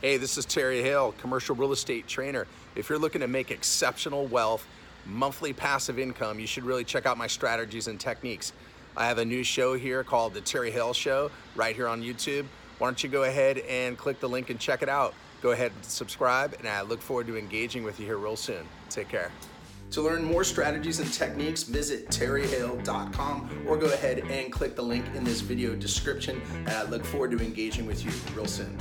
Hey, this is Terry Hale, commercial real estate trainer. If you're looking to make exceptional wealth, monthly passive income, you should really check out my strategies and techniques. I have a new show here called The Terry Hale Show right here on YouTube. Why don't you go ahead and click the link and check it out? Go ahead and subscribe, and I look forward to engaging with you here real soon. Take care. To learn more strategies and techniques, visit terryhale.com or go ahead and click the link in this video description. And I look forward to engaging with you real soon.